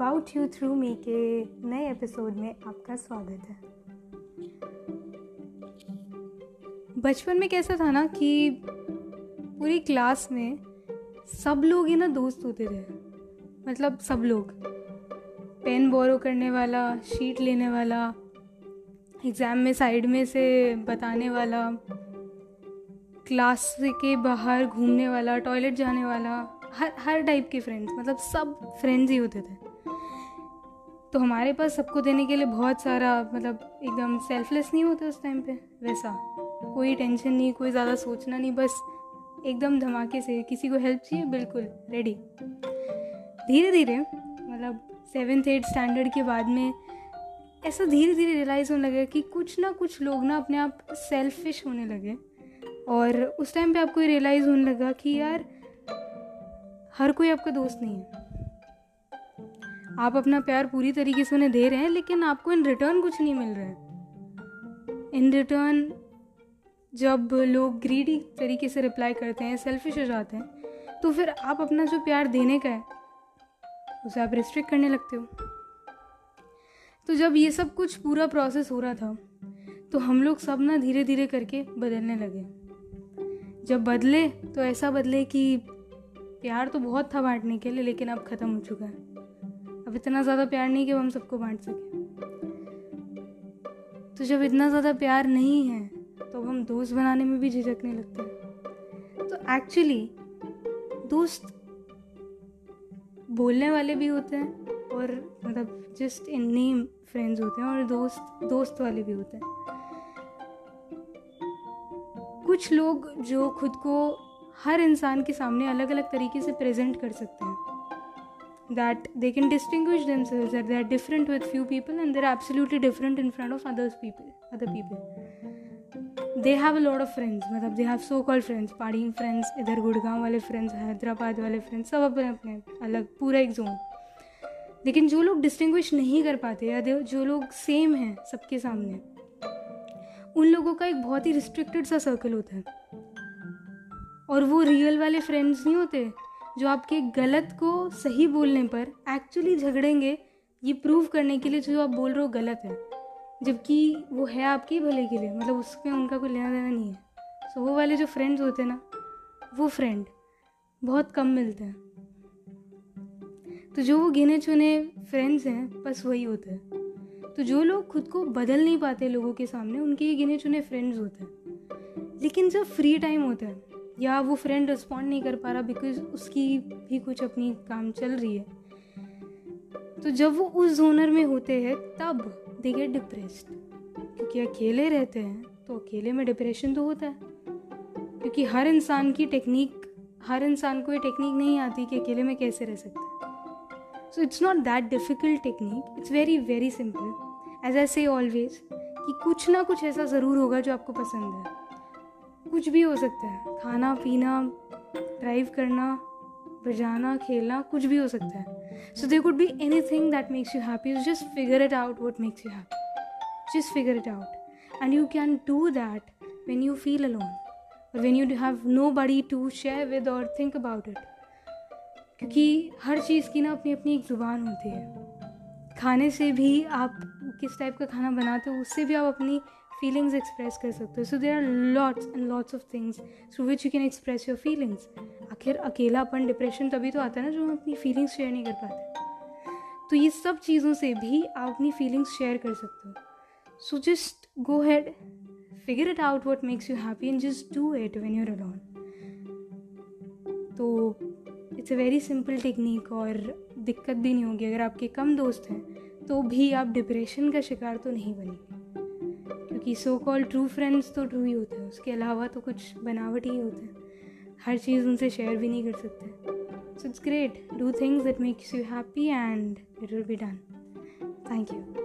About you through मी के नए episode में आपका स्वागत है। बचपन में कैसा था ना कि पूरी क्लास में सब लोग ही ना दोस्त होते थे। मतलब सब लोग। पेन बोरो करने वाला शीट लेने वाला एग्ज़ाम में साइड में से बताने वाला क्लास के बाहर घूमने वाला टॉयलेट जाने वाला, हर हर टाइप के फ्रेंड्स मतलब सब फ्रेंड्स ही होते थे। तो हमारे पास सबको देने के लिए बहुत सारा मतलब एकदम सेल्फलेस नहीं होता उस टाइम पे। वैसा, कोई टेंशन नहीं, कोई ज़्यादा सोचना नहीं, बस एकदम धमाके से किसी को हेल्प चाहिए, बिल्कुल रेडी धीरे धीरे मतलब सेवेंथ एट स्टैंडर्ड के बाद में ऐसा धीरे धीरे रियलाइज़ होने लगा कि कुछ ना कुछ लोग ना अपने आप सेल्फिश होने लगे। और उस टाइम पे आपको ये रियलाइज़ होने लगा कि यार, हर कोई आपका दोस्त नहीं है। आप अपना प्यार पूरी तरीके से उन्हें दे रहे हैं, लेकिन आपको इन रिटर्न कुछ नहीं मिल रहा है। इन रिटर्न जब लोग ग्रीडी तरीके से रिप्लाई करते हैं सेल्फिश हो जाते हैं तो फिर आप अपना जो प्यार देने का है, उसे आप रिस्ट्रिक्ट करने लगते हो। तो जब ये सब कुछ पूरा प्रोसेस हो रहा था तो हम लोग सब ना धीरे धीरे करके बदलने लगे। जब बदले तो ऐसा बदले कि प्यार तो बहुत था बांटने के लिए, लेकिन अब ख़त्म हो चुका है। अब इतना ज़्यादा प्यार नहीं कि हम सबको बांट सकें। तो जब इतना ज़्यादा प्यार नहीं है तो हम दोस्त बनाने में भी झिझकने लगते हैं। तो एक्चुअली दोस्त बोलने वाले भी होते हैं और मतलब जस्ट इन नेम फ्रेंड्स होते हैं और दोस्त दोस्त वाले भी होते हैं। कुछ लोग जो खुद को हर इंसान के सामने अलग अलग तरीके से प्रेजेंट कर सकते हैं। That they can distinguish themselves that they are different with few people and they're absolutely different in front of others people other people they have a lot of friends मतलब they have so called friends पहाड़ी friends इधर गुड़गांव वाले friends Hyderabad वाले friends सब अपने अपने अलग पूरा एक जोन लेकिन जो लोग डिस्टिंग्विश नहीं कर पाते या जो लोग सेम हैं सबके सामने उन लोगों का एक बहुत ही रिस्ट्रिक्टेड सा सर्कल होता है और वो रियल वाले फ्रेंड्स नहीं होते जो आपके गलत को सही बोलने पर एक्चुअली झगड़ेंगे ये प्रूव करने के लिए जो आप बोल रहे हो गलत है। जबकि वो है आपके भले के लिए मतलब उसमें उनका कोई लेना देना नहीं है। सो so, वो वाले जो फ्रेंड्स होते हैं ना वो फ्रेंड बहुत कम मिलते हैं। तो जो वो गिने चुने फ्रेंड्स हैं बस वही होते हैं। तो जो लोग खुद को बदल नहीं पाते लोगों के सामने उनके ये गिने चुने फ्रेंड्स होते हैं। लेकिन जब फ्री टाइम होता है या वो फ्रेंड रिस्पॉन्ड नहीं कर पा रहा बिकॉज़ उसकी भी कुछ अपनी काम चल रही है। तो जब वो उस जोनर में होते हैं, तब दे गेट डिप्रेस्ड क्योंकि अकेले रहते हैं तो अकेले में डिप्रेशन तो होता है। क्योंकि हर इंसान की टेक्निक हर इंसान को ये टेक्निक नहीं आती कि अकेले में कैसे रह सकते हैं। So it's not that difficult technique it's very very simple as I say always कि कुछ ना कुछ ऐसा ज़रूर होगा जो आपको पसंद है। कुछ भी हो सकता है। खाना, पीना ड्राइव करना, बजाना, खेलना, कुछ भी हो सकता है। So they could be anything that makes you happy just figure it out what makes you happy just figure it out and you can do that you feel alone और when you have nobody to share with और think about it क्योंकि हर चीज़ की ना अपनी अपनी एक ज़ुबान होती है। खाने से भी आप किस टाइप का खाना बनाते हो, उससे भी आप अपनी फीलिंग्स एक्सप्रेस कर सकते हो so there are lots and lots of things through which you can express your feelings आखिर अकेलापन डिप्रेशन तभी तो आता है ना जो हम अपनी फीलिंग्स शेयर नहीं कर पाते। तो ये सब चीज़ों से भी आप अपनी फीलिंग्स शेयर कर सकते हो। So just go ahead figure it out what makes you happy and just do it when you're alone तो it's a very simple technique और दिक्कत भी नहीं होगी। अगर आपके कम दोस्त हैं तो भी आप डिप्रेशन का शिकार तो नहीं बनेंगे। क्योंकि सो कॉल ट्रू फ्रेंड्स तो ट्रू ही होते हैं। उसके अलावा तो कुछ बनावट ही होते हैं। हर चीज़ उनसे शेयर भी नहीं कर सकते। So it's great do things that makes you happy and it will be done thank you